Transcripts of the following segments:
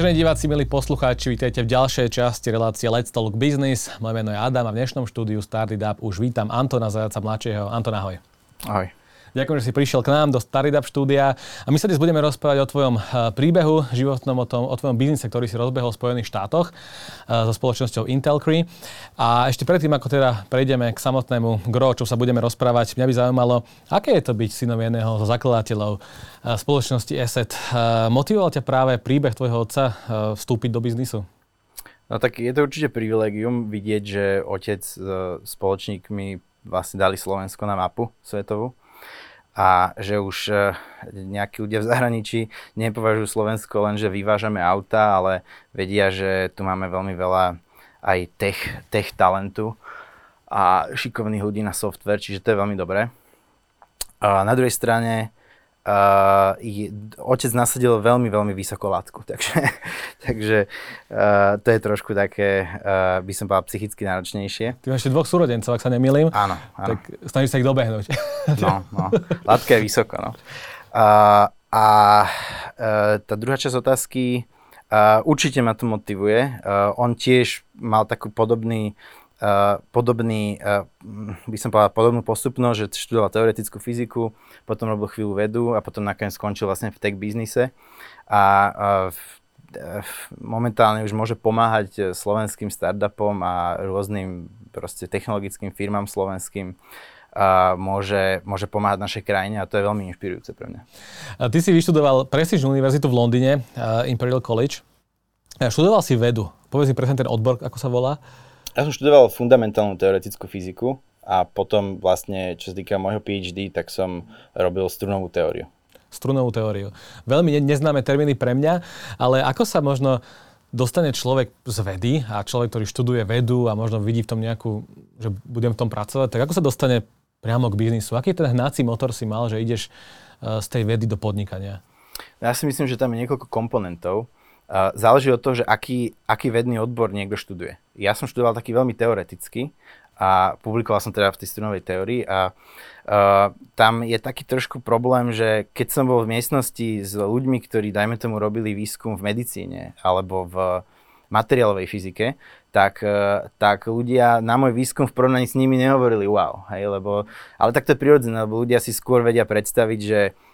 Vážení diváci, milí poslucháči, vítajte v ďalšej časti relácie Let's Talk Business. Moje meno je Adam a v dnešnom štúdiu Started Up už vítam Antona Zajaca mladšieho. Anton, ahoj. Ahoj. Ďakujem, že si prišiel k nám do Startup štúdia. A my sa dnes budeme rozprávať o tvojom eh, príbehu životnom, o, tom, o tvojom biznise, ktorý si rozbehol v Spojených štátoch eh, so spoločnosťou Intelcree. A ešte predtým, ako teda prejdeme k samotnému gro, čo sa budeme rozprávať, mňa by zaujímalo, aké je to byť synom jedného zo zakladateľov eh, spoločnosti Asset. Motivoval ťa práve príbeh tvojho otca vstúpiť do biznisu? No tak je to určite privilegium vidieť, že otec s spoločníkmi vlastne dali Slovensko na mapu svetovú a že už e, nejakí ľudia v zahraničí nepovažujú Slovensko len, že vyvážame auta, ale vedia, že tu máme veľmi veľa aj tech, tech talentu a šikovných ľudí na software, čiže to je veľmi dobré. A na druhej strane Uh, je, otec nasadil veľmi, veľmi vysoko látku, takže, takže uh, to je trošku také, uh, by som povedal, psychicky náročnejšie. Ty máš ešte dvoch súrodencov, ak sa nemýlim. Áno, áno. Tak snažíš sa ich dobehnúť. No, no. Látka je vysoko, no. Uh, a uh, tá druhá časť otázky, uh, určite ma to motivuje. Uh, on tiež mal takú podobný podobný, uh, by som povedal, podobnú postupnosť, že študoval teoretickú fyziku, potom robil chvíľu vedu a potom nakoniec skončil vlastne v tech biznise a uh, momentálne už môže pomáhať slovenským startupom a rôznym proste technologickým firmám slovenským a môže, môže pomáhať našej krajine a to je veľmi inšpirujúce pre mňa. Ty si vyštudoval prestížnú univerzitu v Londýne, Imperial College. Študoval si vedu. Povedz mi presne ten odbor, ako sa volá. Ja som študoval fundamentálnu teoretickú fyziku a potom vlastne, čo sa týka môjho PhD, tak som robil strunovú teóriu. Strunovú teóriu. Veľmi neznáme termíny pre mňa, ale ako sa možno dostane človek z vedy a človek, ktorý študuje vedu a možno vidí v tom nejakú, že budem v tom pracovať, tak ako sa dostane priamo k biznisu? Aký ten hnací motor si mal, že ideš eh, z tej vedy do podnikania? Ja si myslím, že tam je niekoľko komponentov. Záleží od toho, že aký, aký vedný odbor niekto študuje. Ja som študoval taký veľmi teoretický a publikoval som teda v tej strunovej teórii a uh, tam je taký trošku problém, že keď som bol v miestnosti s ľuďmi, ktorí, dajme tomu, robili výskum v medicíne alebo v materiálovej fyzike, tak, uh, tak ľudia na môj výskum v porovnaní s nimi nehovorili wow, hej, lebo, ale tak je prirodzené, lebo ľudia si skôr vedia predstaviť, že uh,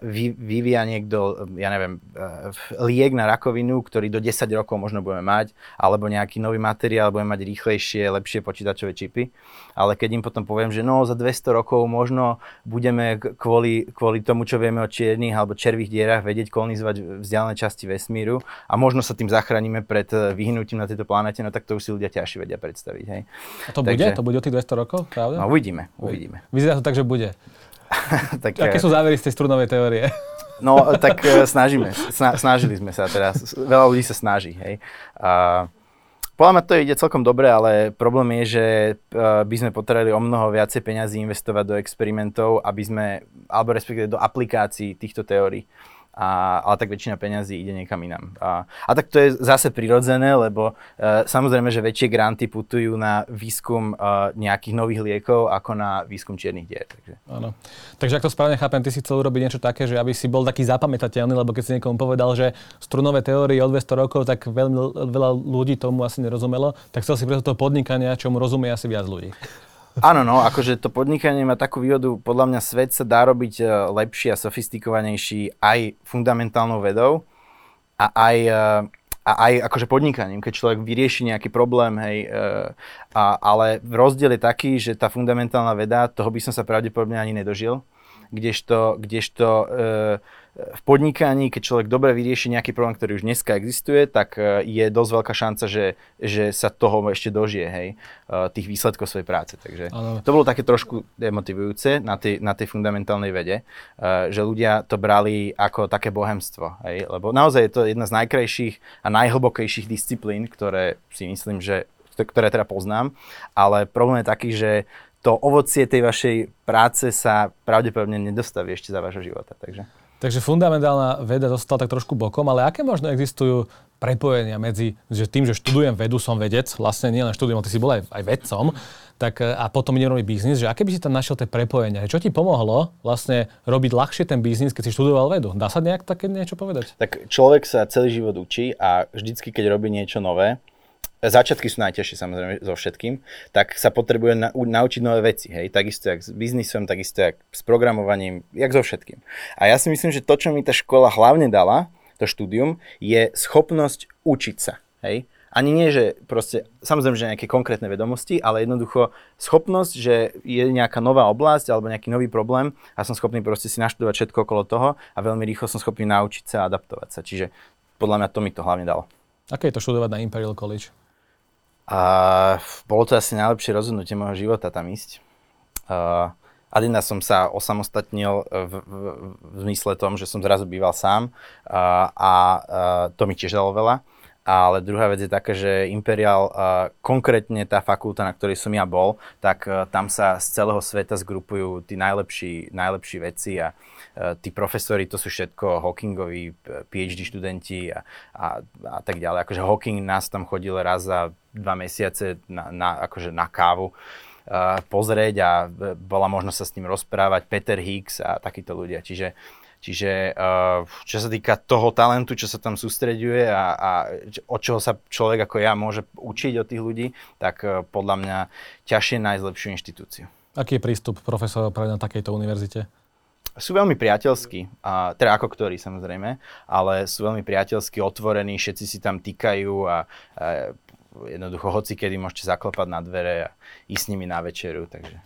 vy, vyvíja niekto, ja neviem, uh, liek na rakovinu, ktorý do 10 rokov možno budeme mať, alebo nejaký nový materiál, budeme mať rýchlejšie, lepšie počítačové čipy. Ale keď im potom poviem, že no, za 200 rokov možno budeme kvôli, kvôli tomu, čo vieme o čiernych alebo červých dierach, vedieť kolonizovať vzdialené časti vesmíru a možno sa tým zachránime pred eh, vyhnutím na tejto planete, no tak to už si ľudia ťažšie vedia predstaviť. Hej. A to Takže, bude? To bude o tých 200 rokov, pravda? No uvidíme, uvidíme. Vyzerá to tak, že bude. tak, Aké sú závery z tej strunovej teórie? no, tak e, snažíme, sna, snažili sme sa teraz. Veľa ľudí sa snaží, hej. A, podľa mňa to ide celkom dobre, ale problém je, že by sme potrebovali o mnoho viacej peňazí investovať do experimentov, aby sme, alebo respektíve do aplikácií týchto teórií a, ale tak väčšina peňazí ide niekam inám. A, a tak to je zase prirodzené, lebo e, samozrejme, že väčšie granty putujú na výskum e, nejakých nových liekov ako na výskum čiernych dier. Takže. Áno. Takže ak to správne chápem, ty si chcel urobiť niečo také, že aby si bol taký zapamätateľný, lebo keď si niekomu povedal, že strunové teórie o 200 rokov, tak veľmi veľa ľudí tomu asi nerozumelo, tak chcel si preto toho podnikania, čomu rozumie asi viac ľudí. Áno, no, akože to podnikanie má takú výhodu, podľa mňa svet sa dá robiť e, lepší a sofistikovanejší aj fundamentálnou vedou a aj, e, a aj akože podnikaním, keď človek vyrieši nejaký problém, hej, e, a, ale rozdiel je taký, že tá fundamentálna veda, toho by som sa pravdepodobne ani nedožil, kdežto, kdežto e, v podnikaní, keď človek dobre vyrieši nejaký problém, ktorý už dneska existuje, tak e, je dosť veľká šanca, že, že sa toho ešte dožije, hej, e, tých výsledkov svojej práce. Takže ano. to bolo také trošku demotivujúce na tej, na tej fundamentálnej vede, e, že ľudia to brali ako také bohemstvo, hej, lebo naozaj je to jedna z najkrajších a najhlbokejších disciplín, ktoré si myslím, že ktoré teda poznám, ale problém je taký, že to ovocie tej vašej práce sa pravdepodobne nedostaví ešte za vášho života. Takže. Takže fundamentálna veda dostala tak trošku bokom, ale aké možno existujú prepojenia medzi že tým, že študujem vedu, som vedec, vlastne nielen študujem, ale ty si bol aj, aj vedcom, tak e, a potom idem robiť biznis, že aké by si tam našiel tie prepojenia? Čo ti pomohlo vlastne robiť ľahšie ten biznis, keď si študoval vedu? Dá sa nejak také niečo povedať? Tak človek sa celý život učí a vždycky, keď robí niečo nové, začiatky sú najťažšie samozrejme so všetkým, tak sa potrebuje na, naučiť nové veci, hej, takisto jak s biznisom, takisto jak s programovaním, jak so všetkým. A ja si myslím, že to, čo mi tá škola hlavne dala, to štúdium, je schopnosť učiť sa, hej. Ani nie, že proste, samozrejme, že nejaké konkrétne vedomosti, ale jednoducho schopnosť, že je nejaká nová oblasť alebo nejaký nový problém a som schopný proste si naštudovať všetko okolo toho a veľmi rýchlo som schopný naučiť sa a adaptovať sa. Čiže podľa mňa to mi to hlavne dalo. Aké je to študovať na Imperial College? A bolo to asi najlepšie rozhodnutie môjho života tam ísť. Uh, Adina som sa osamostatnil v, v, v zmysle tom, že som zrazu býval sám uh, a uh, to mi tiež dalo veľa. Ale druhá vec je taká, že Imperial, konkrétne tá fakulta, na ktorej som ja bol, tak uh, tam sa z celého sveta zgrupujú tí najlepší, najlepší veci a uh, tí profesori, to sú všetko Hawkingoví PhD študenti a, a, a tak ďalej. Akože Hawking nás tam chodil raz za dva mesiace na, na, akože na kávu pozrieť a bola možnosť sa s ním rozprávať, Peter Higgs a takíto ľudia. Čiže, čiže uh, čo sa týka toho talentu, čo sa tam sústreďuje a, a od čoho sa človek ako ja môže učiť od tých ľudí, tak uh, podľa mňa ťažšie nájsť lepšiu inštitúciu. Aký je prístup profesorov práve na takejto univerzite? sú veľmi priateľskí, a, teda ako ktorí samozrejme, ale sú veľmi priateľskí, otvorení, všetci si tam týkajú a, a jednoducho hoci kedy môžete zaklopať na dvere a ísť s nimi na večeru. Takže.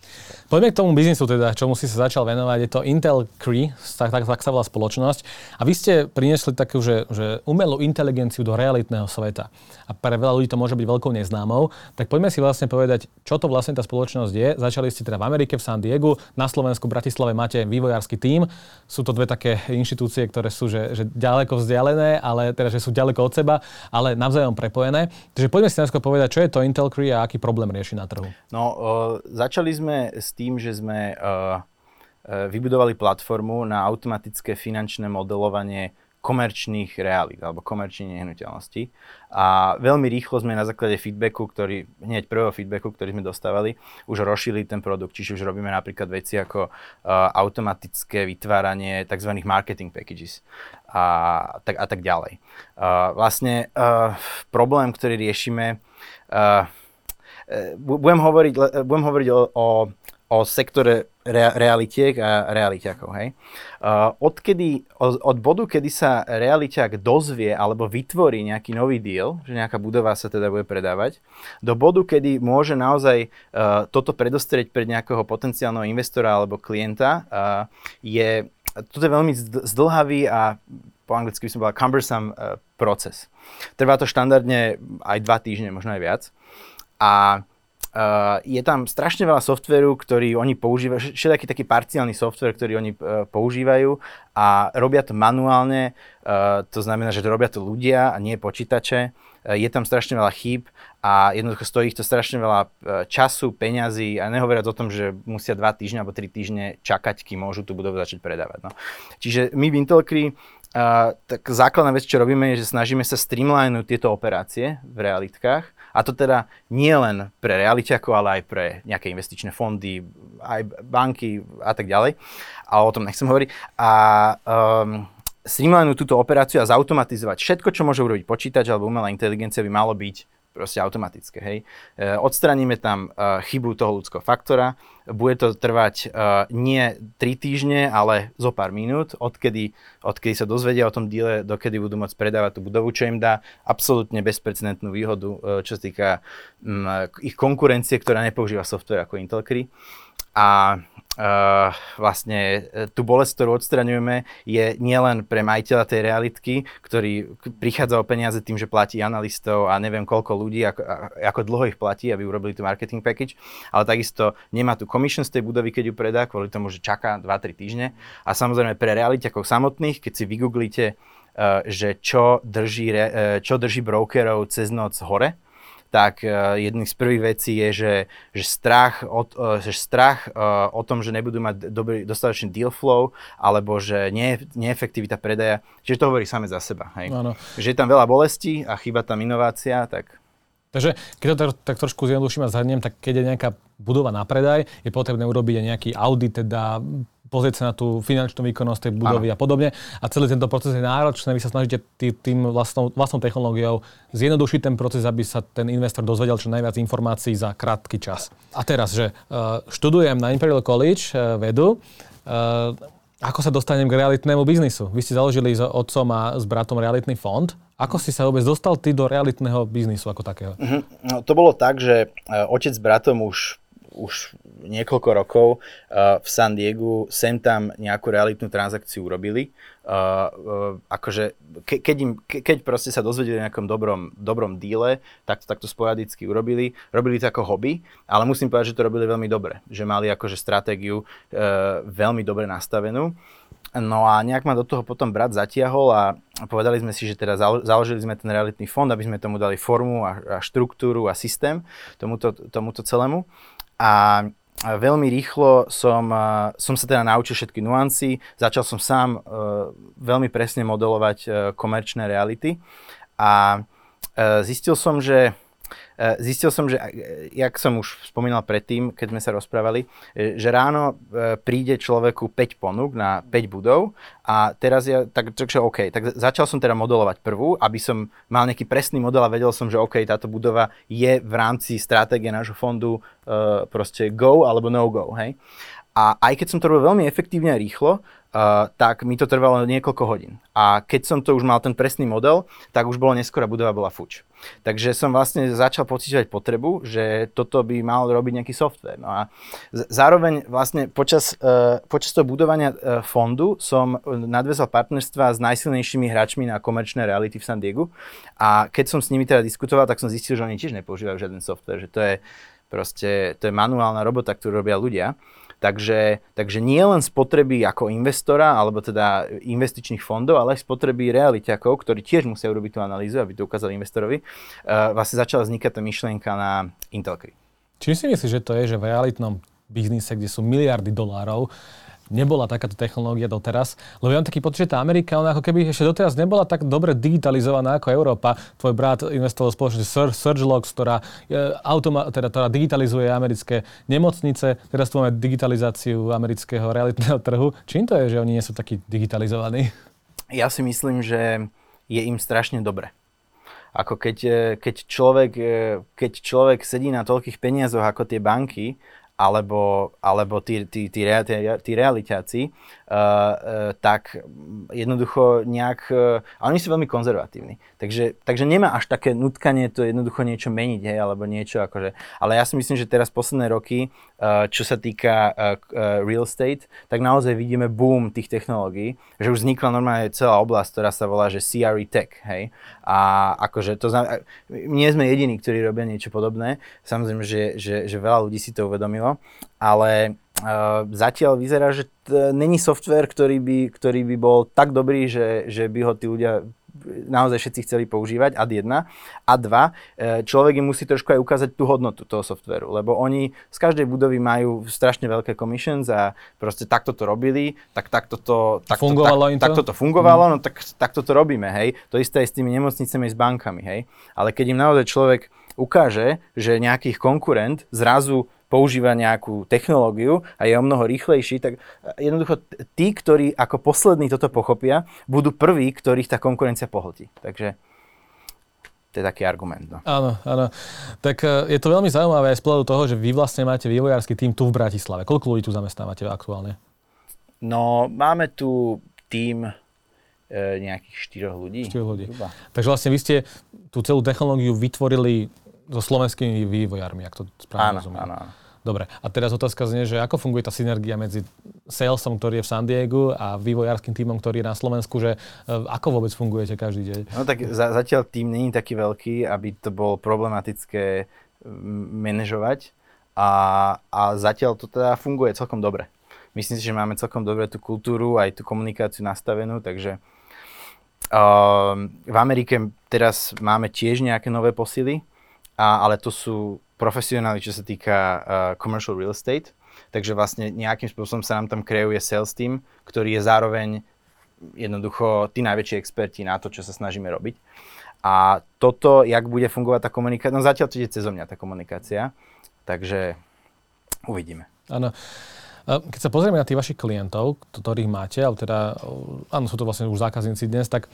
Poďme k tomu biznisu teda, čomu si sa začal venovať. Je to Intel Cree, tak, tak, tak sa volá spoločnosť. A vy ste priniesli takú, že, že umelú inteligenciu do realitného sveta. A pre veľa ľudí to môže byť veľkou neznámou. Tak poďme si vlastne povedať, čo to vlastne tá spoločnosť je. Začali ste teda v Amerike, v San Diegu, na Slovensku, v Bratislave máte vývojársky tím. Sú to dve také inštitúcie, ktoré sú že, že ďaleko vzdialené, ale teda, že sú ďaleko od seba, ale navzájom prepojené. Takže poďme si najskôr povedať, čo je to Intel Cree a aký problém rieši na trhu. No, uh, začali sme s tým, že sme uh, vybudovali platformu na automatické finančné modelovanie komerčných realít alebo komerčných nehnuteľností. A veľmi rýchlo sme na základe feedbacku, ktorý, hneď prvého feedbacku, ktorý sme dostávali, už rozšili ten produkt. Čiže už robíme napríklad veci ako uh, automatické vytváranie tzv. marketing packages a tak, a tak ďalej. Uh, vlastne uh, problém, ktorý riešime, uh, budem hovoriť, budem hovoriť o, o o sektore rea- realitiek a realiťakov. Hej? Uh, odkedy, od, od bodu, kedy sa realiťak dozvie alebo vytvorí nejaký nový deal, že nejaká budova sa teda bude predávať, do bodu, kedy môže naozaj uh, toto predostrieť pred nejakého potenciálneho investora alebo klienta, uh, je, toto je veľmi zdlhavý a po anglicky by som povedal cumbersome uh, proces. Trvá to štandardne aj dva týždne, možno aj viac. A Uh, je tam strašne veľa softveru, ktorý oni používajú, všetaký taký parciálny software, ktorý oni uh, používajú a robia to manuálne, uh, to znamená, že to robia to ľudia a nie počítače. Uh, je tam strašne veľa chýb a jednoducho stojí ich to strašne veľa uh, času, peňazí a nehovoriac o tom, že musia dva týždne alebo tri týždne čakať, kým môžu tú budovu začať predávať. No. Čiže my v Intelcree tak základná vec, čo robíme, je, že snažíme sa streamlinúť tieto operácie v realitkách a to teda nie len pre realiťakov, ale aj pre nejaké investičné fondy, aj banky a tak ďalej. Ale o tom nechcem hovoriť. A um, streamlinúť túto operáciu a zautomatizovať všetko, čo môže urobiť počítač alebo umelá inteligencia by malo byť proste automatické. Hej. E, odstraníme tam e, chybu toho ľudského faktora, bude to trvať uh, nie 3 týždne, ale zo pár minút, odkedy, odkedy sa dozvedia o tom díle, dokedy budú môcť predávať tú budovu, čo im dá absolútne bezprecedentnú výhodu, čo sa týka um, ich konkurencie, ktorá nepoužíva software ako Intel Cree. A uh, vlastne e, tú bolesť, ktorú odstraňujeme, je nielen pre majiteľa tej realitky, ktorý prichádza o peniaze tým, že platí analistov a neviem koľko ľudí, ako, ako dlho ich platí, aby urobili tú marketing package, ale takisto nemá tu commission z tej budovy, keď ju predá, kvôli tomu, že čaká 2-3 týždne. A samozrejme pre realitiakov samotných, keď si vygooglíte, uh, že čo drží, uh, čo drží brokerov cez noc hore, tak uh, jedný z prvých vecí je, že, že strach, od, uh, že strach uh, o tom, že nebudú mať dobrý, dostatočný deal flow, alebo že nie, neefektivita predaja, čiže to hovorí same za seba. Hej. Ano. Že je tam veľa bolestí a chýba tam inovácia, tak Takže keď to tak, tak trošku zjednoduším a zhrniem, tak keď je nejaká budova na predaj, je potrebné urobiť aj nejaký audit, teda pozrieť sa na tú finančnú výkonnosť tej budovy ano. a podobne. A celý tento proces je náročný. Vy sa snažíte tý, tým vlastnou, vlastnou technológiou zjednodušiť ten proces, aby sa ten investor dozvedel čo najviac informácií za krátky čas. A teraz, že uh, študujem na Imperial College uh, vedu, uh, ako sa dostanem k realitnému biznisu? Vy ste založili s otcom a s bratom realitný fond. Ako si sa vôbec dostal ty do realitného biznisu ako takého? Uh-huh. No, to bolo tak, že otec s bratom už už niekoľko rokov uh, v San Diegu sem tam nejakú realitnú transakciu urobili. Uh, uh, akože ke, keď, im, ke, keď proste sa dozvedeli o nejakom dobrom, dobrom díle, tak to takto sporadicky urobili. Robili to ako hobby, ale musím povedať, že to robili veľmi dobre. Že mali akože stratégiu uh, veľmi dobre nastavenú. No a nejak ma do toho potom brat zatiahol a povedali sme si, že teda založili sme ten realitný fond, aby sme tomu dali formu a, a štruktúru a systém tomuto, tomuto celému. A veľmi rýchlo som, som sa teda naučil všetky nuancy, začal som sám veľmi presne modelovať komerčné reality. A zistil som, že zistil som, že, eh, jak som už spomínal predtým, keď sme sa rozprávali, eh, že ráno príde človeku 5 ponúk na 5 budov a teraz ja, tak, takže OK, tak začal som teda modelovať prvú, aby som mal nejaký presný model a vedel som, že OK, táto budova je v rámci stratégie nášho fondu uh, proste go alebo no go, hej. A aj keď som to robil veľmi efektívne a rýchlo, uh, tak mi to trvalo niekoľko hodín. A keď som to už mal ten presný model, tak už bolo neskôr a budova bola fuč. Takže som vlastne začal pocitovať potrebu, že toto by mal robiť nejaký software. No a zároveň vlastne počas, uh, počas toho budovania uh, fondu som nadvezal partnerstva s najsilnejšími hráčmi na komerčné reality v San Diego. A keď som s nimi teda diskutoval, tak som zistil, že oni tiež nepoužívajú žiaden software, že to je proste, to je manuálna robota, ktorú robia ľudia. Takže, takže nie len spotreby ako investora, alebo teda investičných fondov, ale aj spotreby realiťakov, ktorí tiež musia urobiť tú analýzu, aby to ukázali investorovi, uh, vlastne začala vznikať tá myšlienka na Intelcry. Či si myslíš, že to je, že v realitnom biznise, kde sú miliardy dolárov, nebola takáto technológia doteraz. Lebo ja mám taký pocit, že tá Amerika, ona ako keby ešte doteraz nebola tak dobre digitalizovaná ako Európa. Tvoj brat investoval spoločnosť Sur- Surgelox, ktorá, automa- teda, ktorá digitalizuje americké nemocnice. Teraz tu máme digitalizáciu amerického realitného trhu. Čím to je, že oni nie sú takí digitalizovaní? Ja si myslím, že je im strašne dobre. Ako keď, e, keď, človek, e, keď človek sedí na toľkých peniazoch ako tie banky alebo, alebo tí, tí, tí, tí, tí realitáci, tak jednoducho nejak... Uh, a oni sú veľmi konzervatívni. Takže, takže nemá až také nutkanie to jednoducho niečo meniť, hej, alebo niečo akože... Ale ja si myslím, že teraz posledné roky, uh, čo sa týka real estate, tak naozaj vidíme boom tých technológií, že už vznikla normálne celá oblasť, ktorá sa volá, že CRE Tech, hej. A akože to znamená... Nie sme jediní, ktorí robia niečo podobné. Samozrejme, že, že, že veľa ľudí si to uvedomilo ale zatiaľ vyzerá, že t- není software, ktorý by, ktorý by bol tak dobrý, že, že by ho tí ľudia naozaj všetci chceli používať, ad 1. A 2, e, človek im musí trošku aj ukázať tú hodnotu toho softveru, lebo oni z každej budovy majú strašne veľké commissions a proste takto to robili, tak takto to, takto, fungovalo tak, to? takto to fungovalo, mm. no tak takto to robíme, hej. To isté aj s tými nemocnicami, s bankami, hej. Ale keď im naozaj človek ukáže, že nejakých konkurent zrazu používa nejakú technológiu a je o mnoho rýchlejší, tak jednoducho tí, ktorí ako poslední toto pochopia, budú prví, ktorých tá konkurencia pohltí. Takže to je taký argument. No. Áno, áno. Tak e, je to veľmi zaujímavé aj z pohľadu toho, že vy vlastne máte vývojársky tým tu v Bratislave. Koľko ľudí tu zamestnávate aktuálne? No, máme tu tým e, nejakých štyroch ľudí. Štyroch ľudí. Takže vlastne vy ste tú celú technológiu vytvorili so slovenskými vývojármi, ak to správne áno, rozumiem. Áno, áno. Dobre, a teraz otázka znie, že ako funguje tá synergia medzi salesom, ktorý je v San Diego a vývojárským týmom, ktorý je na Slovensku, že uh, ako vôbec fungujete každý deň? No tak za, zatiaľ tým není taký veľký, aby to bolo problematické manažovať a, a zatiaľ to teda funguje celkom dobre. Myslím si, že máme celkom dobre tú kultúru, aj tú komunikáciu nastavenú, takže uh, v Amerike teraz máme tiež nejaké nové posily, a, ale to sú profesionáli, čo sa týka uh, commercial real estate, takže vlastne nejakým spôsobom sa nám tam kreuje sales team, ktorý je zároveň jednoducho tí najväčší experti na to, čo sa snažíme robiť. A toto, jak bude fungovať tá komunikácia, no zatiaľ to ide cez mňa tá komunikácia, takže uvidíme. Áno. Keď sa pozrieme na tých vašich klientov, ktorých máte, ale teda, áno, sú to vlastne už zákazníci dnes, tak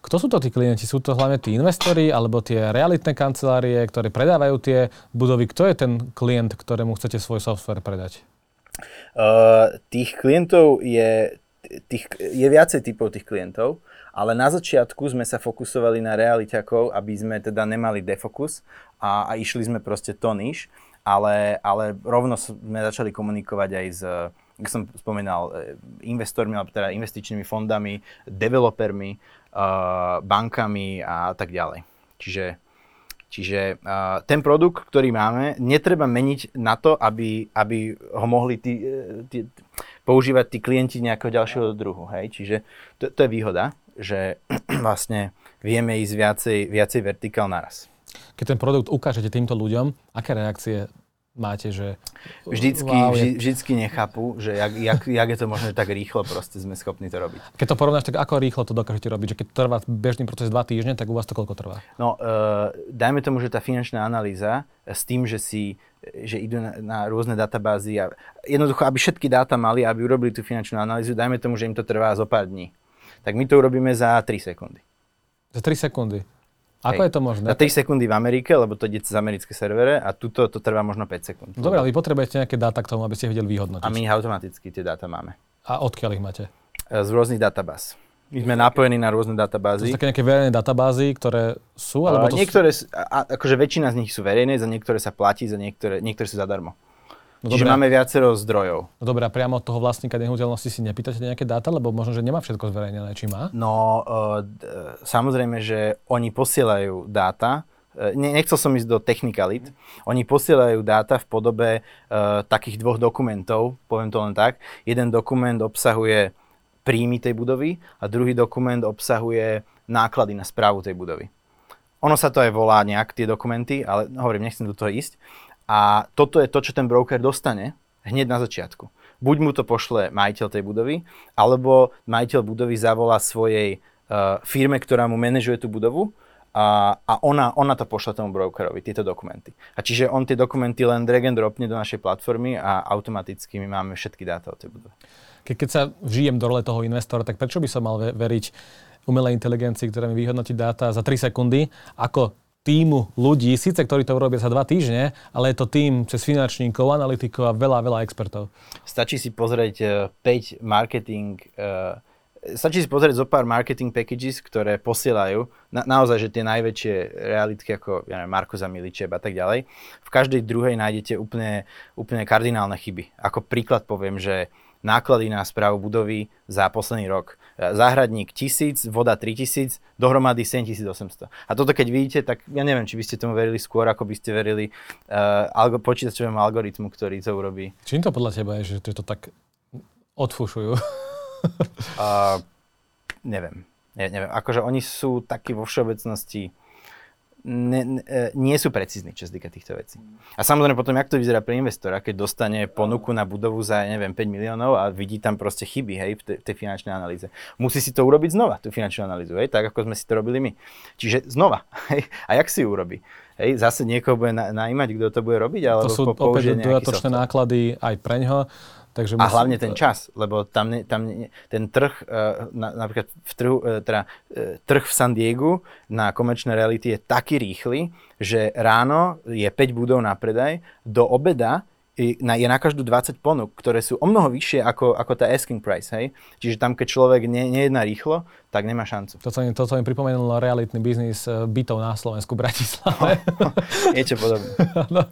kto sú to tí klienti? Sú to hlavne tí investori alebo tie realitné kancelárie, ktoré predávajú tie budovy? Kto je ten klient, ktorému chcete svoj software predať? Uh, tých klientov je, tých, je viacej typov tých klientov, ale na začiatku sme sa fokusovali na realiťakov, aby sme teda nemali defokus a, a išli sme proste to niž, ale, ale rovno sme začali komunikovať aj s ako som spomínal, e, investormi, alebo teda investičnými fondami, developermi, uh, bankami a tak ďalej. Čiže, čiže uh, ten produkt, ktorý máme, netreba meniť na to, aby, aby ho mohli tí, e, tí, používať tí klienti nejakého ďalšieho druhu. Hej? Čiže to, to je výhoda, že vlastne vieme ísť viacej, viacej vertikál naraz. Keď ten produkt ukážete týmto ľuďom, aké reakcie máte, že... Vždycky, wow, vždy, vždycky nechápu, že jak, jak, jak je to možné, tak rýchlo proste sme schopní to robiť. Keď to porovnáš, tak ako rýchlo to dokážete robiť? Že keď trvá bežný proces dva týždne, tak u vás to koľko trvá? No, uh, dajme tomu, že tá finančná analýza s tým, že si že idú na, na rôzne databázy a jednoducho, aby všetky dáta mali, aby urobili tú finančnú analýzu, dajme tomu, že im to trvá zo pár dní. Tak my to urobíme za 3 sekundy. Za 3 sekundy? Ako Hej. je to možné? Na 3 sekundy v Amerike, lebo to ide cez americké servere a tuto to trvá možno 5 sekúnd. Dobre, ale vy potrebujete nejaké dáta k tomu, aby ste vedeli vyhodnotiť. A my automaticky tie dáta máme. A odkiaľ ich máte? E, z rôznych databáz. My sme napojení na rôzne databázy. To sú také nejaké verejné databázy, ktoré sú? Alebo to niektoré, sú... akože väčšina z nich sú verejné, za niektoré sa platí, za niektoré, niektoré sú zadarmo. No Čiže dobré. máme viacero zdrojov. No dobré, a priamo od toho vlastníka nehnuteľnosti si nepýtate nejaké dáta, lebo možno, že nemá všetko zverejnené, či má? No, uh, samozrejme, že oni posielajú dáta, uh, nechcel som ísť do technikalit, oni posielajú dáta v podobe uh, takých dvoch dokumentov, poviem to len tak. Jeden dokument obsahuje príjmy tej budovy a druhý dokument obsahuje náklady na správu tej budovy. Ono sa to aj volá nejak, tie dokumenty, ale hovorím, nechcem do toho ísť. A toto je to, čo ten broker dostane hneď na začiatku. Buď mu to pošle majiteľ tej budovy, alebo majiteľ budovy zavolá svojej uh, firme, ktorá mu manažuje tú budovu a, a ona, ona to pošle tomu brokerovi, tieto dokumenty. A čiže on tie dokumenty len drag and dropne do našej platformy a automaticky my máme všetky dáta o tej budove. Ke, keď sa vžijem do role toho investora, tak prečo by som mal veriť umelej inteligencii, ktorá mi vyhodnotí dáta za 3 sekundy, ako týmu ľudí, síce ktorí to urobia za dva týždne, ale je to tým cez finančníkov, analytikov a veľa, veľa expertov. Stačí si pozrieť 5 eh, marketing uh, Stačí si pozrieť zo pár marketing packages, ktoré posielajú, na, naozaj, že tie najväčšie realitky ako ja neviem, Marko Zamiličeb a tak ďalej. V každej druhej nájdete úplne, úplne kardinálne chyby. Ako príklad poviem, že náklady na správu budovy za posledný rok. E, záhradník 1000, voda 3000, dohromady 7800. A toto keď vidíte, tak ja neviem, či by ste tomu verili skôr, ako by ste verili uh, algo, počítačovému algoritmu, ktorý to urobí. Čím to podľa teba je, že to tak odfušujú? uh, neviem. Ne, neviem. Akože oni sú takí vo všeobecnosti ne, ne, e, nie sú precízni, čo sa týka týchto vecí. A samozrejme potom, jak to vyzerá pre investora, keď dostane ponuku na budovu za, neviem, 5 miliónov a vidí tam proste chyby, hej, v tej, tej finančnej analýze. Musí si to urobiť znova, tú finančnú analýzu, hej, tak ako sme si to robili my. Čiže znova, hej, a jak si ju urobí? Hej, zase niekoho bude na, najímať, kto to bude robiť, alebo To sú po, opäť dodatočné náklady aj preňho. Takže. A hlavne ten čas, lebo tam, tam ten trh, na, napríklad v trhu, uh, teda, uh, trh v San Diegu na komerčné reality je taký rýchly, že ráno je 5 budov na predaj, do obeda je na každú 20 ponúk, ktoré sú o mnoho vyššie ako, ako tá asking price, hej? Čiže tam, keď človek nie, nejedná rýchlo, tak nemá šancu. To, co mi, to, co mi pripomenulo realitný biznis e, bytov na Slovensku, Bratislave. No, niečo podobné. no,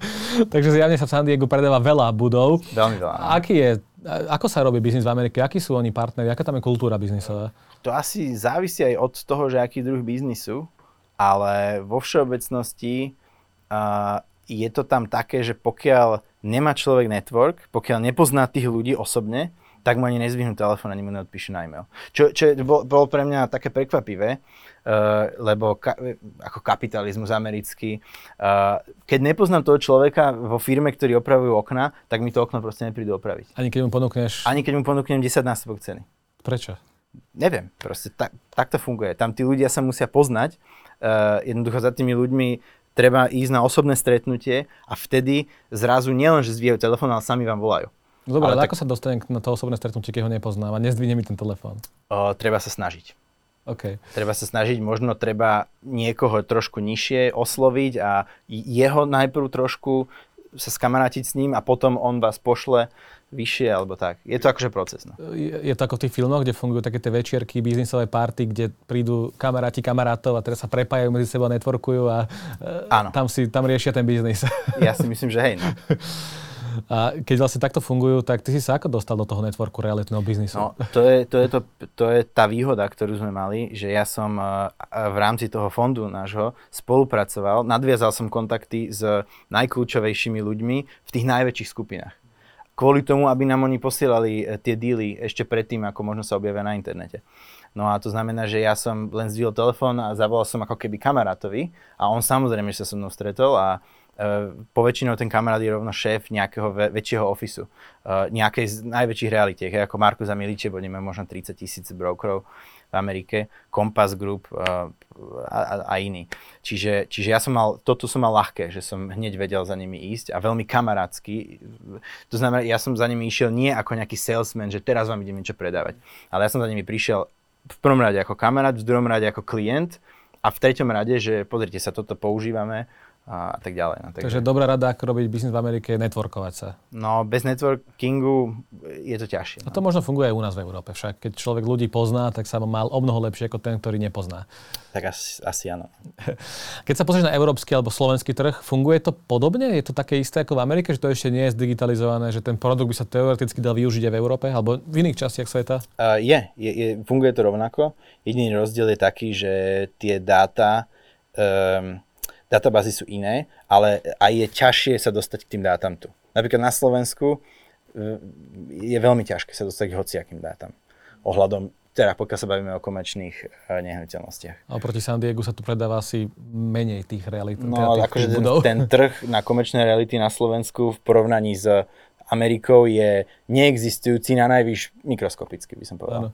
takže zjavne sa v San Diego predáva veľa budov. Veľmi veľa. Aký je, ako sa robí biznis v Amerike? Akí sú oni partneri? Aká tam je kultúra biznisová? To asi závisí aj od toho, že aký druh biznisu, ale vo všeobecnosti uh, je to tam také, že pokiaľ nemá človek network, pokiaľ nepozná tých ľudí osobne, tak mu ani nezvihnú telefón, ani mu neodpíšu na e-mail. Čo, čo bolo, bolo pre mňa také prekvapivé, uh, lebo ka, ako kapitalizmus americký, uh, keď nepoznám toho človeka vo firme, ktorý opravujú okna, tak mi to okno proste neprídu opraviť. Ani keď mu ponúkneš... Ani keď mu ponúknem 10 násobok ceny. Prečo? Neviem, proste tak, tak to funguje. Tam tí ľudia sa musia poznať, uh, jednoducho za tými ľuďmi treba ísť na osobné stretnutie a vtedy zrazu nielen, že zvíjajú telefón, ale sami vám volajú. Dobre, ale, ale tak... ako sa dostanem na to osobné stretnutie, keď ho nepoznám a nezdvihne mi ten telefón? Uh, treba sa snažiť. Okay. Treba sa snažiť, možno treba niekoho trošku nižšie osloviť a jeho najprv trošku sa skamarátiť s ním a potom on vás pošle vyššie alebo tak. Je to akože proces. No. Je, je to ako v tých filmoch, kde fungujú také tie večierky, biznisové party, kde prídu kamaráti kamarátov a teraz sa prepájajú medzi sebou, networkujú a e, Áno. tam si tam riešia ten biznis. Ja si myslím, že hej. No. A keď vlastne takto fungujú, tak ty si sa ako dostal do toho networku realitného biznisu? No, to je, to, je to, to je tá výhoda, ktorú sme mali, že ja som e, v rámci toho fondu nášho spolupracoval, nadviazal som kontakty s najkľúčovejšími ľuďmi v tých najväčších skupinách kvôli tomu, aby nám oni posielali e, tie díly ešte predtým, ako možno sa objavia na internete. No a to znamená, že ja som len zdvihol telefón a zavolal som ako keby kamarátovi a on samozrejme sa so mnou stretol a poväčšinou ten kamarát je rovno šéf nejakého väčšieho ofisu, uh, nejakej z najväčších realitiek, ako Markus a Miliče, bo možno 30 tisíc brokerov v Amerike, Compass Group uh, a, a, a iní. Čiže, čiže ja som mal, toto som mal ľahké, že som hneď vedel za nimi ísť a veľmi kamarátsky. To znamená, ja som za nimi išiel nie ako nejaký salesman, že teraz vám idem niečo predávať, ale ja som za nimi prišiel v prvom rade ako kamarát, v druhom rade ako klient a v treťom rade, že pozrite sa, toto používame, a tak ďalej. No, takže... takže dobrá rada, ako robiť biznis v Amerike, je networkovať sa. No, bez networkingu je to ťažšie. No. A to možno funguje aj u nás v Európe však. Keď človek ľudí pozná, tak sa mal o mnoho lepšie ako ten, ktorý nepozná. Tak asi, asi áno. Keď sa pozrieš na európsky alebo slovenský trh, funguje to podobne? Je to také isté ako v Amerike, že to ešte nie je zdigitalizované, že ten produkt by sa teoreticky dal využiť aj v Európe alebo v iných častiach sveta? Uh, je, je, je, funguje to rovnako. Jediný rozdiel je taký, že tie dáta um, databázy sú iné, ale aj je ťažšie sa dostať k tým dátam tu. Napríklad na Slovensku e, je veľmi ťažké sa dostať k hociakým dátam. Ohľadom, teda pokiaľ sa bavíme o komerčných e, nehnuteľnostiach. A proti San Diego sa tu predáva asi menej tých realit. No, teda tých akože ten, ten trh na komerčné reality na Slovensku v porovnaní s Amerikou je neexistujúci na najvyš mikroskopicky, by som povedal. Áno.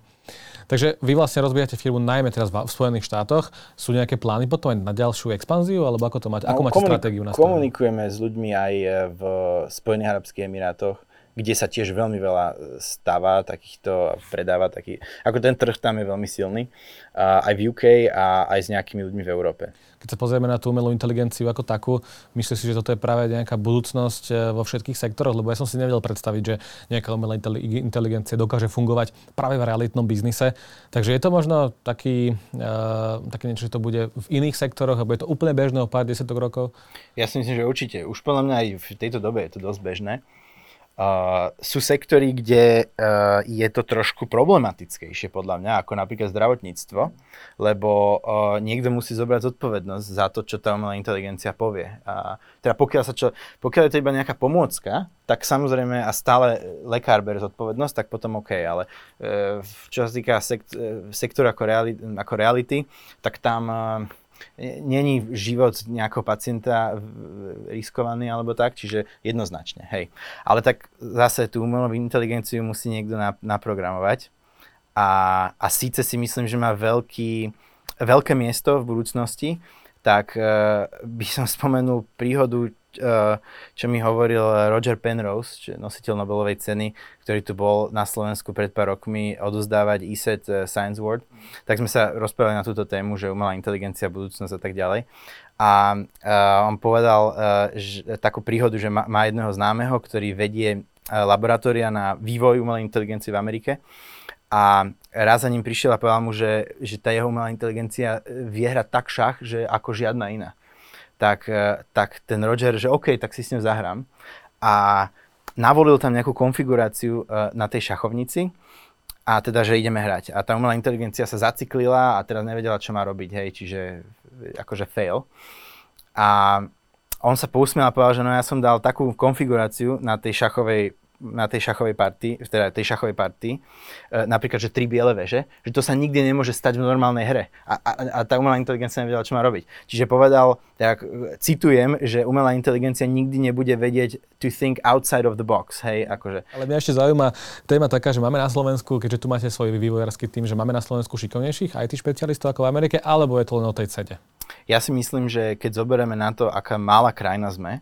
Takže vy vlastne rozbíjate firmu najmä teraz v Spojených štátoch. Sú nejaké plány potom aj na ďalšiu expanziu, alebo ako to máte? Ako no, máte komunik- stratégiu na Komunikujeme s ľuďmi aj v Spojených Arabských Emirátoch kde sa tiež veľmi veľa e, stáva takýchto, predáva taký, ako ten trh tam je veľmi silný, aj v UK a aj s nejakými ľuďmi v Európe. Keď sa pozrieme na tú umelú inteligenciu ako takú, myslíš si, že toto je práve nejaká budúcnosť e, vo všetkých sektoroch? Lebo ja som si nevedel predstaviť, že nejaká umelá inteligencia dokáže fungovať práve v realitnom biznise. Takže je to možno taký, uh, také niečo, že to bude v iných sektoroch, alebo je to úplne bežné o pár desiatok rokov? Ja si myslím, že určite. Už podľa mňa aj v tejto dobe je to dosť bežné. Uh, sú sektory, kde uh, je to trošku problematickejšie podľa mňa, ako napríklad zdravotníctvo, lebo uh, niekto musí zobrať zodpovednosť za to, čo tá umelá inteligencia povie. A teda pokiaľ, sa čo, pokiaľ je to iba nejaká pomôcka, tak samozrejme a stále lekár berie zodpovednosť, tak potom OK, ale uh, čo sa týka sekt, uh, sektora ako, reali, ako reality, tak tam uh, není život nejakého pacienta riskovaný alebo tak, čiže jednoznačne, hej. Ale tak zase tú umelú inteligenciu musí niekto naprogramovať a, a síce si myslím, že má veľký, veľké miesto v budúcnosti, tak uh, by som spomenul príhodu, čo mi hovoril Roger Penrose, nositeľ Nobelovej ceny, ktorý tu bol na Slovensku pred pár rokmi odozdávať ESET uh, Science Award. Tak sme sa rozprávali na túto tému, že umelá inteligencia, budúcnosť a tak ďalej. A uh, on povedal uh, že, takú príhodu, že má, má jedného známeho, ktorý vedie uh, laboratória na vývoj umelej inteligencie v Amerike a raz za ním prišiel a povedal mu, že, že tá jeho umelá inteligencia e, vie hrať tak šach, že ako žiadna iná. Tak, e, tak ten Roger, že OK, tak si s ňou zahrám. A navolil tam nejakú konfiguráciu e, na tej šachovnici a teda, že ideme hrať. A tá umelá inteligencia sa zaciklila a teraz nevedela, čo má robiť, hej, čiže akože fail. A on sa pousmiel a povedal, že no ja som dal takú konfiguráciu na tej šachovej na tej šachovej party, teda tej šachovej party, uh, napríklad, že tri biele veže, že to sa nikdy nemôže stať v normálnej hre. A, a, a tá umelá inteligencia nevedela, čo má robiť. Čiže povedal, tak citujem, že umelá inteligencia nikdy nebude vedieť to think outside of the box, hej, akože. Ale mňa ešte zaujíma téma taká, že máme na Slovensku, keďže tu máte svoj vývojársky tým, že máme na Slovensku šikovnejších IT špecialistov ako v Amerike, alebo je to len o tej cede? Ja si myslím, že keď zoberieme na to, aká malá krajina sme,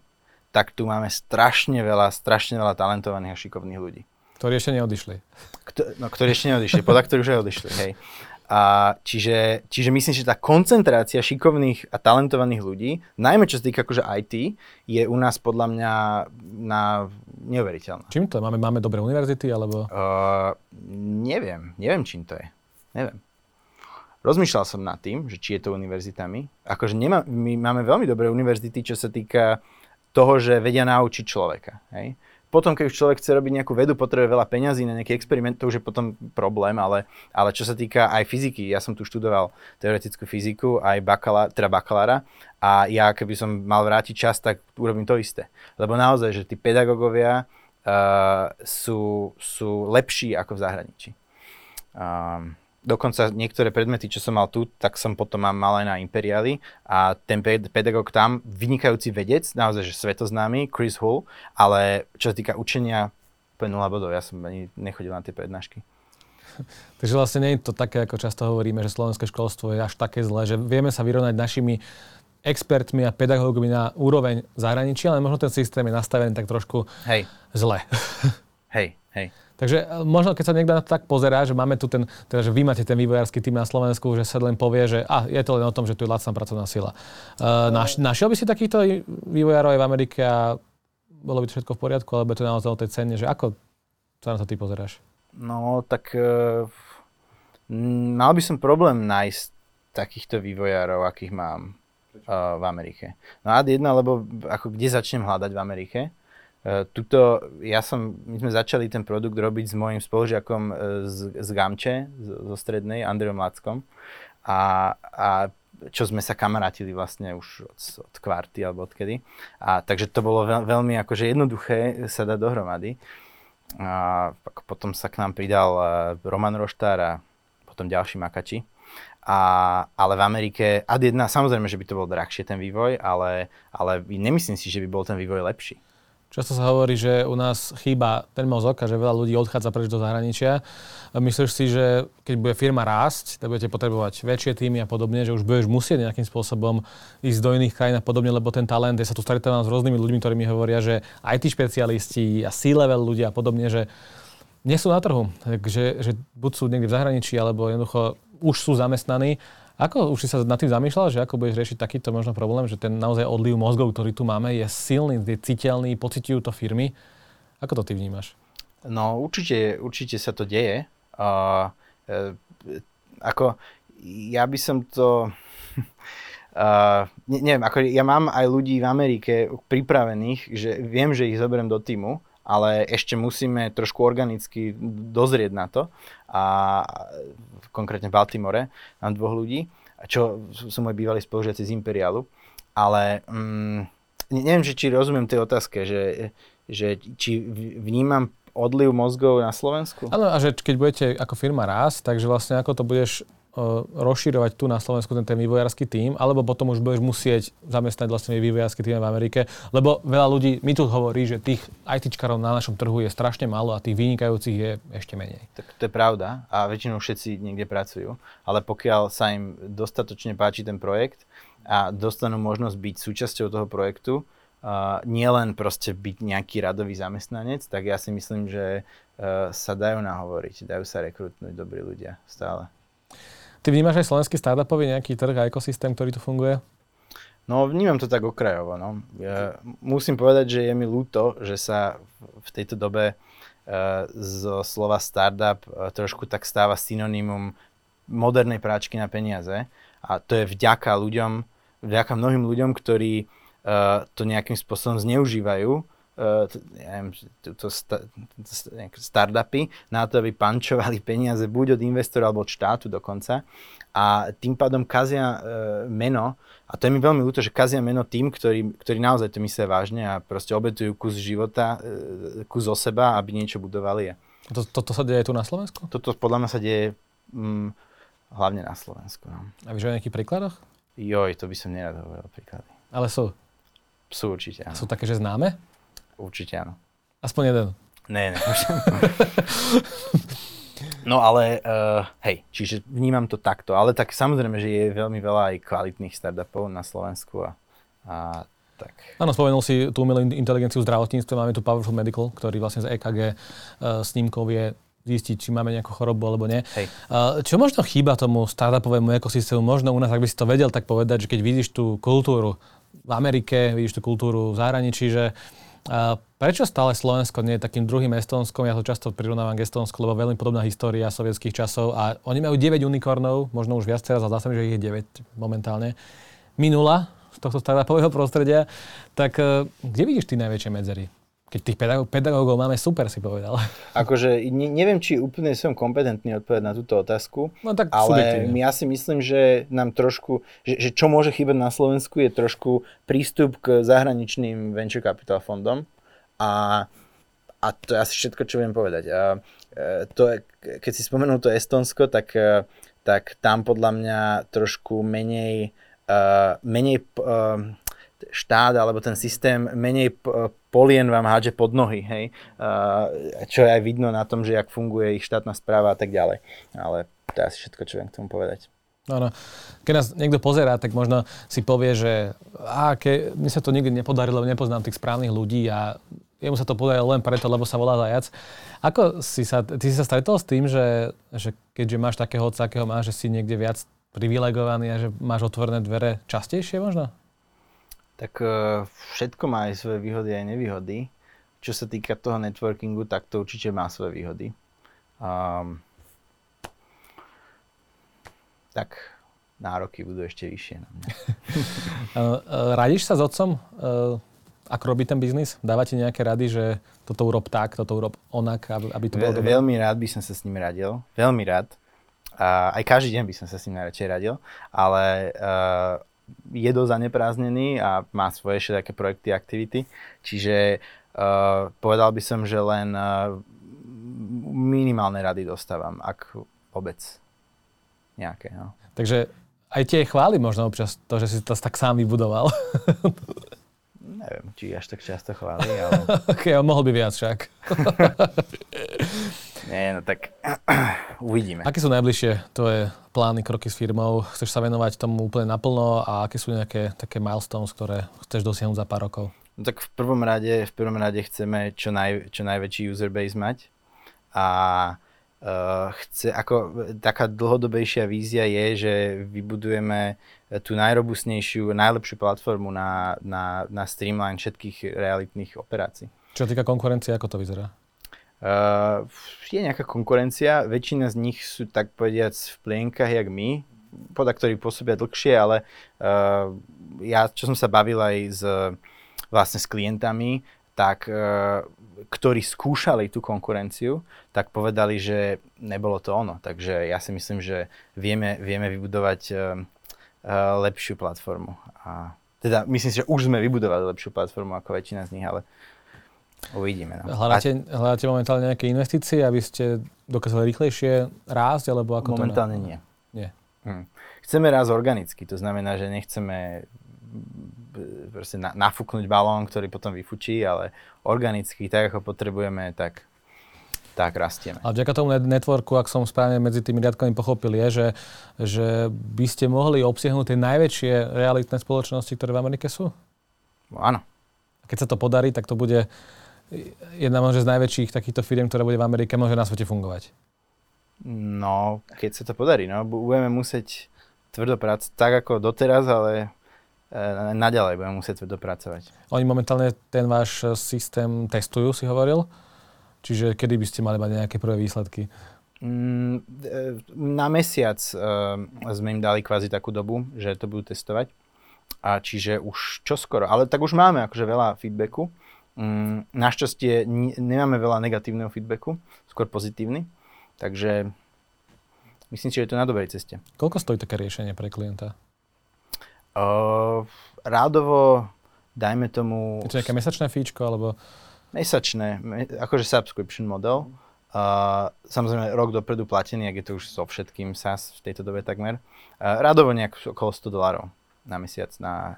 tak tu máme strašne veľa, strašne veľa talentovaných a šikovných ľudí. Ktorí ešte neodišli. Kto, no, ktorí ešte neodišli, podľa ktorých už aj odišli, hej. A čiže, čiže myslím, že tá koncentrácia šikovných a talentovaných ľudí, najmä čo sa týka akože IT, je u nás podľa mňa na neuveriteľná. Čím to je? Máme, máme dobré univerzity, alebo? Uh, neviem, neviem čím to je. Neviem. Rozmýšľal som nad tým, že či je to univerzitami. Akože nemá, my máme veľmi dobré univerzity, čo sa týka toho, že vedia naučiť človeka. Hej? Potom, keď už človek chce robiť nejakú vedu, potrebuje veľa peňazí na nejaký experiment, to už je potom problém, ale, ale čo sa týka aj fyziky, ja som tu študoval teoretickú fyziku, aj bakalá, teda bakalára a ja keby som mal vrátiť čas, tak urobím to isté. Lebo naozaj, že tí pedagógovia uh, sú, sú lepší ako v zahraničí. Um, dokonca niektoré predmety, čo som mal tu, tak som potom mal aj na Imperiali a ten pedagóg tam, vynikajúci vedec, naozaj, že svetoznámy, Chris Hull, ale čo sa týka učenia, úplne 0 bodov, ja som ani nechodil na tie prednášky. Takže vlastne nie je to také, ako často hovoríme, že slovenské školstvo je až také zlé, že vieme sa vyrovnať našimi expertmi a pedagógmi na úroveň zahraničia, ale možno ten systém je nastavený tak trošku Hej. zle. Hej, hej. Takže e, možno keď sa niekto na to tak pozerá, že máme tu ten, teda, že vy máte ten vývojársky tým na Slovensku, že sa len povie, že a, je to len o tom, že tu je lacná pracovná sila. Uh, naš, našiel by si takýchto vývojárov aj v Amerike a bolo by to všetko v poriadku, alebo je to naozaj o tej cene, že ako sa na to ty pozeráš? No, tak uh, mal by som problém nájsť takýchto vývojárov, akých mám uh, v Amerike. No a jedna, lebo ako kde začnem hľadať v Amerike? Uh, tuto, ja som, my sme začali ten produkt robiť s mojim spolužiakom uh, z, z Gamče, zo strednej, Andreom Lackom. A, a čo sme sa kamarátili vlastne už od, od kvarty alebo odkedy. A, takže to bolo veľ, veľmi akože jednoduché sa dať dohromady. A potom sa k nám pridal uh, Roman Roštár a potom ďalší makači. A, ale v Amerike, ad jedna, samozrejme, že by to bol drahšie ten vývoj, ale, ale nemyslím si, že by bol ten vývoj lepší. Často sa hovorí, že u nás chýba ten mozog a že veľa ľudí odchádza preč do zahraničia. Myslíš si, že keď bude firma rásť, tak budete potrebovať väčšie týmy a podobne, že už budeš musieť nejakým spôsobom ísť do iných krajín a podobne, lebo ten talent, ja sa tu stretávam s rôznymi ľuďmi, ktorí mi hovoria, že IT špecialisti a C-level ľudia a podobne, že nie sú na trhu. Takže že buď sú niekde v zahraničí, alebo jednoducho už sú zamestnaní ako už si sa nad tým zamýšľal, že ako budeš riešiť takýto možno problém, že ten naozaj odliv mozgov, ktorý tu máme, je silný, je citeľný, pocitujú to firmy. Ako to ty vnímaš? No určite, určite sa to deje. Uh, uh, ako ja by som to... Uh, ne, neviem, ako ja mám aj ľudí v Amerike pripravených, že viem, že ich zoberiem do týmu, ale ešte musíme trošku organicky dozrieť na to. A konkrétne v Baltimore mám dvoch ľudí, čo sú moji bývalí spolužiaci z Imperialu. Ale mm, neviem, že či rozumiem tej otázke, že, že či vnímam odliv mozgov na Slovensku? Áno, a že keď budete ako firma rásť, takže vlastne ako to budeš rozširovať tu na Slovensku ten, ten vývojársky tím, alebo potom už budeš musieť zamestnať vlastne vývojársky tím v Amerike, lebo veľa ľudí, mi tu hovorí, že tých ITčkarov na našom trhu je strašne málo a tých vynikajúcich je ešte menej. Tak to je pravda a väčšinou všetci niekde pracujú, ale pokiaľ sa im dostatočne páči ten projekt a dostanú možnosť byť súčasťou toho projektu, uh, nielen proste byť nejaký radový zamestnanec, tak ja si myslím, že uh, sa dajú nahovoriť, dajú sa rekrutnúť dobrí ľudia stále. Ty vnímaš aj slovenský startupový nejaký trh a ekosystém, ktorý tu funguje? No, vnímam to tak okrajovo. No. Ja musím povedať, že je mi ľúto, že sa v tejto dobe uh, zo slova startup uh, trošku tak stáva synonymum modernej práčky na peniaze. A to je vďaka ľuďom, vďaka mnohým ľuďom, ktorí uh, to nejakým spôsobom zneužívajú ja neviem, to, sta, to, startupy na to, aby pančovali peniaze buď od investora alebo od štátu dokonca a tým pádom kazia uh, meno a to je mi veľmi ľúto, že kazia meno tým, ktorí, ktorí naozaj to myslia vážne a proste obetujú kus života, uh, kus o seba, aby niečo budovali. To, toto sa deje tu na Slovensku? Toto podľa mňa sa deje mm, hlavne na Slovensku. No. A víš o nejakých príkladoch? Joj, to by som nerad hovoril príklady. Ale sú? Sú určite, áno. Sú také, že známe? Určite áno. Aspoň jeden? Ne, ne. no ale, uh, hej, čiže vnímam to takto. Ale tak samozrejme, že je veľmi veľa aj kvalitných startupov na Slovensku a, a tak. Áno, spomenul si tú umelú inteligenciu v zdravotníctve, máme tu Powerful Medical, ktorý vlastne z EKG uh, snímkov vie zistiť, či máme nejakú chorobu alebo nie. Hej. Uh, čo možno chýba tomu startupovému ekosystému? Možno u nás, ak by si to vedel tak povedať, že keď vidíš tú kultúru v Amerike, vidíš tú kultúru v zahraničí, že uh, prečo stále Slovensko nie je takým druhým Estonskom? Ja to často prirovnávam k Estonsku, lebo veľmi podobná história sovietských časov a oni majú 9 unikornov, možno už viac teraz, ale zdá že ich je 9 momentálne. Minula z tohto startupového prostredia. Tak uh, kde vidíš ty najväčšie medzery? Keď tých pedagóg, pedagógov máme super, si povedal. Akože ne, neviem, či úplne som kompetentný odpovedať na túto otázku, no, tak ale ja si myslím, že nám trošku, že, že čo môže chýbať na Slovensku je trošku prístup k zahraničným venture capital fondom a, a to je asi všetko, čo viem povedať. A, e, to keď si spomenul to Estonsko, tak, e, tak tam podľa mňa trošku menej, uh, menej štát alebo ten systém menej polien vám hádže pod nohy, hej. Čo je aj vidno na tom, že jak funguje ich štátna správa a tak ďalej. Ale to je asi všetko, čo viem k tomu povedať. Áno. Keď nás niekto pozerá, tak možno si povie, že á, ke, mne sa to nikdy nepodarilo, lebo nepoznám tých správnych ľudí a jemu sa to podarilo len preto, lebo sa volá zajac. Ako si sa, ty si sa stretol s tým, že, že keďže máš takého otca, akého máš, že si niekde viac privilegovaný a že máš otvorené dvere častejšie možno? Tak e, všetko má aj svoje výhody aj nevýhody. Čo sa týka toho networkingu, tak to určite má svoje výhody. Um, tak nároky budú ešte vyššie na mňa. E, radíš sa s otcom, e, ako robí ten biznis? Dáva ti nejaké rady, že toto urob tak, toto urob onak, aby to bolo Ve- Veľmi rád by som sa s ním radil. Veľmi rád. A aj každý deň by som sa s ním najradšej radil. Ale uh, je dosť zaneprázdnený a má svoje ešte také projekty, aktivity. Čiže uh, povedal by som, že len uh, minimálne rady dostávam, ak vôbec nejaké. No. Takže aj tie chváli možno občas to, že si to tak sám vybudoval. Neviem, či až tak často chváli, ale... ok, on mohol by viac však. Nie, no tak uvidíme. Aké sú najbližšie tvoje plány, kroky s firmou? Chceš sa venovať tomu úplne naplno a aké sú nejaké také milestones, ktoré chceš dosiahnuť za pár rokov? No tak v prvom rade, v prvom rade chceme čo, naj, čo najväčší user base mať a uh, chce, ako taká dlhodobejšia vízia je, že vybudujeme tú najrobustnejšiu, najlepšiu platformu na, na, na streamline všetkých realitných operácií. Čo týka konkurencie, ako to vyzerá? Uh, je nejaká konkurencia, väčšina z nich sú tak povediac v plienkach, jak my, podľa ktorých pôsobia dlhšie, ale uh, ja, čo som sa bavil aj s, vlastne s klientami, tak, uh, ktorí skúšali tú konkurenciu, tak povedali, že nebolo to ono. Takže ja si myslím, že vieme, vieme vybudovať uh, uh, lepšiu platformu. A teda myslím si, že už sme vybudovali lepšiu platformu ako väčšina z nich, ale Uvidíme. No. Hľadáte, hľadáte momentálne nejaké investície, aby ste dokázali rýchlejšie rásť, alebo ako Momentálne to... nie. Nie. Hm. Chceme rásť organicky, to znamená, že nechceme proste na, nafúknuť balón, ktorý potom vyfučí, ale organicky, tak ako potrebujeme, tak tak rastieme. A vďaka tomu networku, ak som správne medzi tými riadkami pochopil, je, že, že by ste mohli obsiahnuť tie najväčšie realitné spoločnosti, ktoré v Amerike sú? No, áno. A keď sa to podarí, tak to bude jedna možno z najväčších takýchto firm, ktorá bude v Amerike, môže na svete fungovať? No, keď sa to podarí, no, budeme musieť tvrdo pracovať, tak ako doteraz, ale e, naďalej budeme musieť tvrdo pracovať. Oni momentálne ten váš systém testujú, si hovoril? Čiže kedy by ste mali mať nejaké prvé výsledky? Mm, e, na mesiac uh, sme im dali kvázi takú dobu, že to budú testovať. A čiže už čoskoro, ale tak už máme akože veľa feedbacku Mm, našťastie nemáme veľa negatívneho feedbacku, skôr pozitívny, takže myslím si, že je to na dobrej ceste. Koľko stojí také riešenie pre klienta? Uh, rádovo, dajme tomu... Je to nejaké mesačné fíčko, alebo... Mesačné, akože subscription model. Uh, samozrejme, rok dopredu platený, ak je to už so všetkým SaaS v tejto dobe takmer. Uh, rádovo nejak okolo 100 dolarov na mesiac na...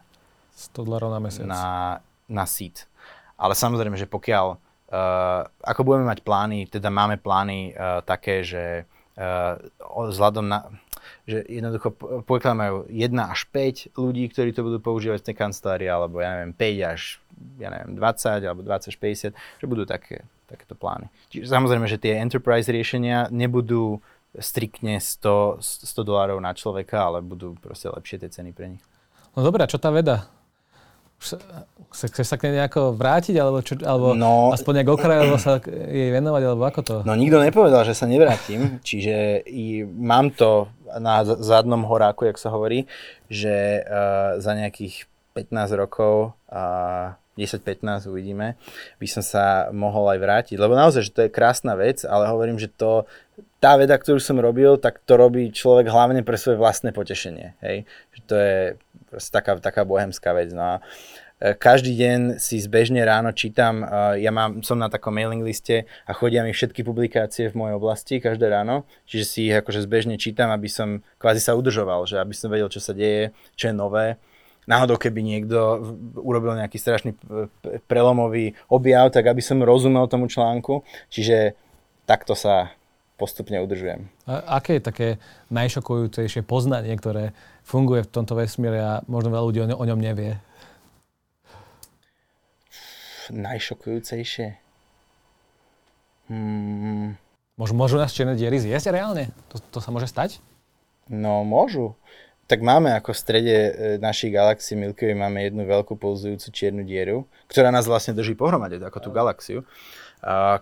100 dolarov na mesiac. Na, na seat. Ale samozrejme, že pokiaľ, uh, ako budeme mať plány, teda máme plány uh, také, že uh, vzhľadom na, že jednoducho pokiaľ majú 1 až 5 ľudí, ktorí to budú používať v tej kancelárii, alebo ja neviem, 5 až ja neviem, 20 alebo 20 až 50, že budú také, takéto plány. Čiže samozrejme, že tie enterprise riešenia nebudú striktne 100, 100 dolárov na človeka, ale budú proste lepšie tie ceny pre nich. No dobré, čo tá veda? Chce, chceš sa k nej nejako vrátiť, alebo, čo, alebo no, aspoň nejak okrajovo sa jej venovať, alebo ako to? No nikto nepovedal, že sa nevrátim, čiže i mám to na zadnom horáku, jak sa hovorí, že uh, za nejakých 15 rokov uh, 10-15 uvidíme, by som sa mohol aj vrátiť. Lebo naozaj, že to je krásna vec, ale hovorím, že to, tá veda, ktorú som robil, tak to robí človek hlavne pre svoje vlastné potešenie. Hej? Že to je taká, taká bohemská vec. No a e, každý deň si zbežne ráno čítam, e, ja mám, som na takom mailing liste a chodia mi všetky publikácie v mojej oblasti každé ráno, čiže si ich akože zbežne čítam, aby som kvázi sa udržoval, že aby som vedel, čo sa deje, čo je nové náhodou keby niekto urobil nejaký strašný prelomový objav, tak aby som rozumel tomu článku. Čiže takto sa postupne udržujem. A aké je také najšokujúcejšie poznanie, ktoré funguje v tomto vesmíre a možno veľa ľudí o ňom nevie? Najšokujúcejšie? Hmm. Môžu, môžu nás čierne diery zjesť reálne? To, to sa môže stať? No môžu tak máme ako v strede e, našej galaxie Milky Way máme jednu veľkú pulzujúcu čiernu dieru, ktorá nás vlastne drží pohromade, ako tú galaxiu.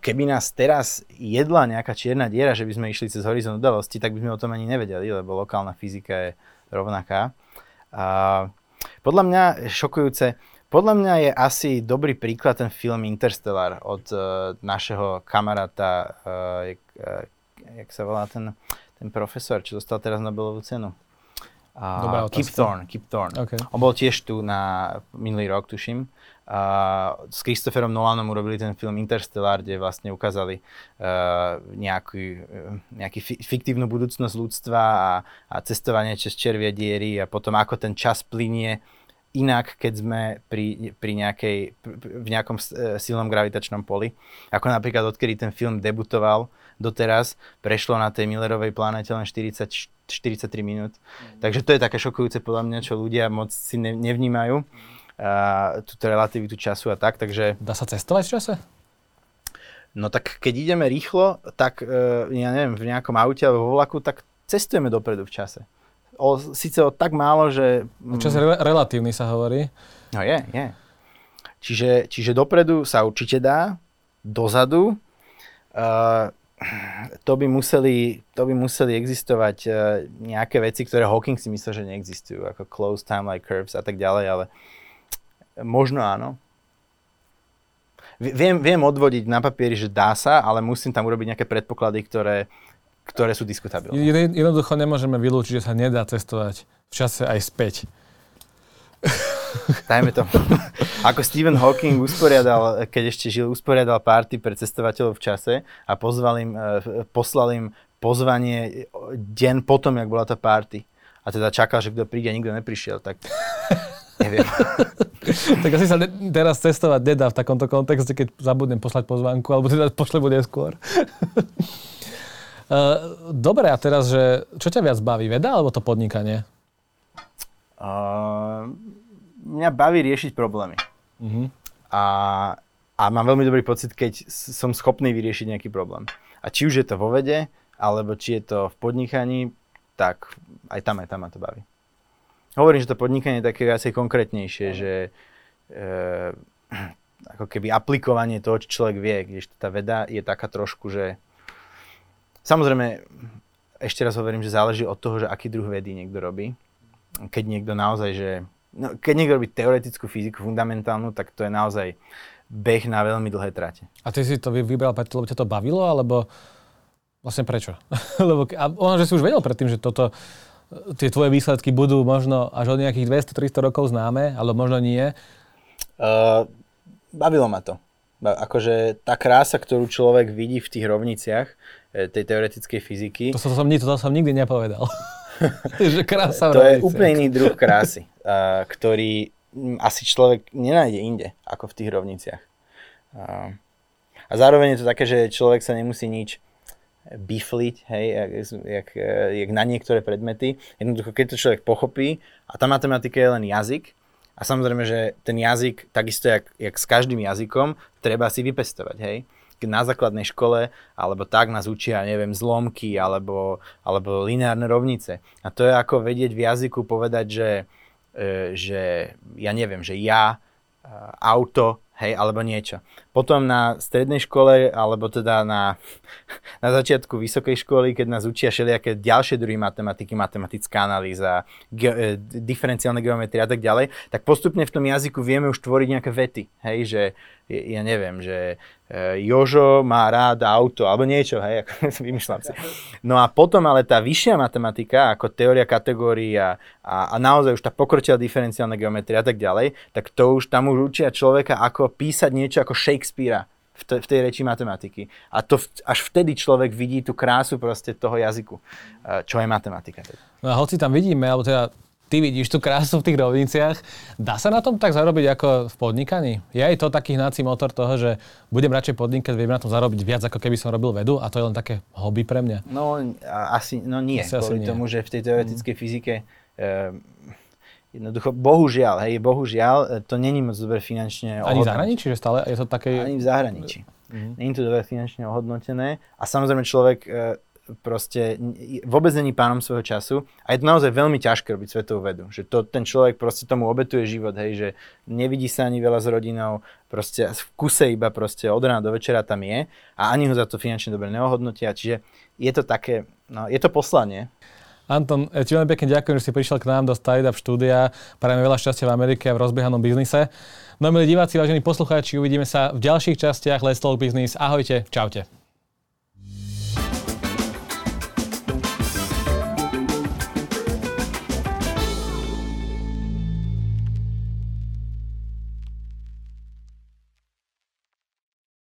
Keby nás teraz jedla nejaká čierna diera, že by sme išli cez horizont udalosti, tak by sme o tom ani nevedeli, lebo lokálna fyzika je rovnaká. Podľa mňa šokujúce, podľa mňa je asi dobrý príklad ten film Interstellar od uh, našeho kamaráta, uh, jak, uh, jak sa volá ten, ten profesor, čo dostal teraz Nobelovú cenu. Uh, Keep Thorne, Keep Thorne. Okay. On bol tiež tu na minulý rok, tuším. Uh, s Christopherom Nolanom urobili ten film Interstellar, kde vlastne ukázali uh, nejaký, uh, nejaký fi- fiktívnu budúcnosť ľudstva a, a cestovanie cez červie diery a potom ako ten čas plinie inak, keď sme pri, pri nejakej, v nejakom uh, silnom gravitačnom poli. Ako napríklad odkedy ten film debutoval doteraz, prešlo na tej Millerovej planete len 44 43 minút. Mm. Takže to je také šokujúce podľa mňa, čo ľudia moc si ne, nevnímajú. A, túto relativitu času a tak, takže... Dá sa cestovať v čase? No tak keď ideme rýchlo, tak e, ja neviem, v nejakom aute alebo vo vlaku, tak cestujeme dopredu v čase. O, síce o tak málo, že... Mm, čas je re- relatívny sa hovorí. No je, je. Čiže, čiže dopredu sa určite dá, dozadu. Uh, to by museli, to by museli existovať uh, nejaké veci, ktoré Hawking si myslel, že neexistujú, ako closed time-like curves a tak ďalej, ale možno áno. Viem, viem odvodiť na papieri, že dá sa, ale musím tam urobiť nejaké predpoklady, ktoré, ktoré sú diskutabilné. Jednoducho nemôžeme vylúčiť, že sa nedá cestovať v čase aj späť. Dajme to. Ako Stephen Hawking usporiadal, keď ešte žil, usporiadal party pre cestovateľov v čase a pozval im, e, poslal im pozvanie deň potom, jak bola tá party. A teda čakal, že kto príde nikto neprišiel, tak neviem. tak asi sa ne, teraz cestovať nedá v takomto kontexte, keď zabudnem poslať pozvánku, alebo teda pošle bude skôr. Dobre, a teraz, že čo ťa viac baví, veda alebo to podnikanie? Uh, mňa baví riešiť problémy. Uh-huh. A, a mám veľmi dobrý pocit, keď som schopný vyriešiť nejaký problém. A či už je to vo vede, alebo či je to v podnikaní, tak aj tam, aj tam ma to baví. Hovorím, že to podnikanie je také viacej konkrétnejšie, uh-huh. že e, ako keby aplikovanie toho, čo človek vie, když tá veda je taká trošku, že samozrejme, ešte raz hovorím, že záleží od toho, že aký druh vedy niekto robí. Keď niekto naozaj, že No, keď niekto robí teoretickú fyziku fundamentálnu, tak to je naozaj beh na veľmi dlhé trate. A ty si to vybral preto, lebo ťa to bavilo, alebo vlastne prečo? lebo, a ono, že si už vedel predtým, že toto, tie tvoje výsledky budú možno až od nejakých 200-300 rokov známe, alebo možno nie? Uh, bavilo ma to. Akože tá krása, ktorú človek vidí v tých rovniciach e, tej teoretickej fyziky. To som, to som, to som nikdy nepovedal. že krása to je úplne iný druh krásy, uh, ktorý asi človek nenájde inde, ako v tých rovniciach. Uh, a zároveň je to také, že človek sa nemusí nič bifliť, hej, jak, jak, jak na niektoré predmety. Jednoducho, keď to človek pochopí, a tá matematika je len jazyk, a samozrejme, že ten jazyk, takisto jak, jak s každým jazykom, treba si vypestovať, hej na základnej škole, alebo tak nás učia, neviem, zlomky, alebo, alebo lineárne rovnice. A to je ako vedieť v jazyku povedať, že, e, že ja neviem, že ja, e, auto, hej, alebo niečo. Potom na strednej škole, alebo teda na, na začiatku vysokej školy, keď nás učia všelijaké ďalšie druhy matematiky, matematická analýza, ge, e, diferenciálne geometrie a tak ďalej, tak postupne v tom jazyku vieme už tvoriť nejaké vety, hej, že ja neviem, že e, Jožo má rád auto, alebo niečo, hej, ako vymýšľam si. No a potom ale tá vyššia matematika, ako teória kategórií a, a, a naozaj už tá pokročila diferenciálna geometria a tak ďalej, tak to už tam už učia človeka, ako písať niečo ako Shakespearea v, te, v tej reči matematiky. A to v, až vtedy človek vidí tú krásu proste toho jazyku, e, čo je matematika. No a hoci tam vidíme, alebo teda ty vidíš tú krásu v tých rovniciach. Dá sa na tom tak zarobiť ako v podnikaní? Je aj to taký hnací motor toho, že budem radšej podnikať, viem na tom zarobiť viac, ako keby som robil vedu a to je len také hobby pre mňa? No asi, no nie, asi kvôli asi tomu, nie. že v tej teoretickej mm. fyzike e, Jednoducho, bohužiaľ, hej, bohužiaľ, e, to není moc dobre finančne Ani v zahraničí, že stále je to také... Ani v zahraničí. Mm-hmm. Není to dobre finančne ohodnotené a samozrejme človek e, proste vôbec není pánom svojho času a je to naozaj veľmi ťažké robiť svetovú vedu. Že to, ten človek proste tomu obetuje život, hej, že nevidí sa ani veľa s rodinou, proste v kuse iba proste od rána do večera tam je a ani ho za to finančne dobre neohodnotia, čiže je to také, no, je to poslanie. Anton, ti veľmi pekne ďakujem, že si prišiel k nám do Startup štúdia. Prajeme veľa šťastia v Amerike a v rozbiehanom biznise. No milí diváci, vážení poslucháči, uvidíme sa v ďalších častiach Let's Talk Business. Ahojte, čaute.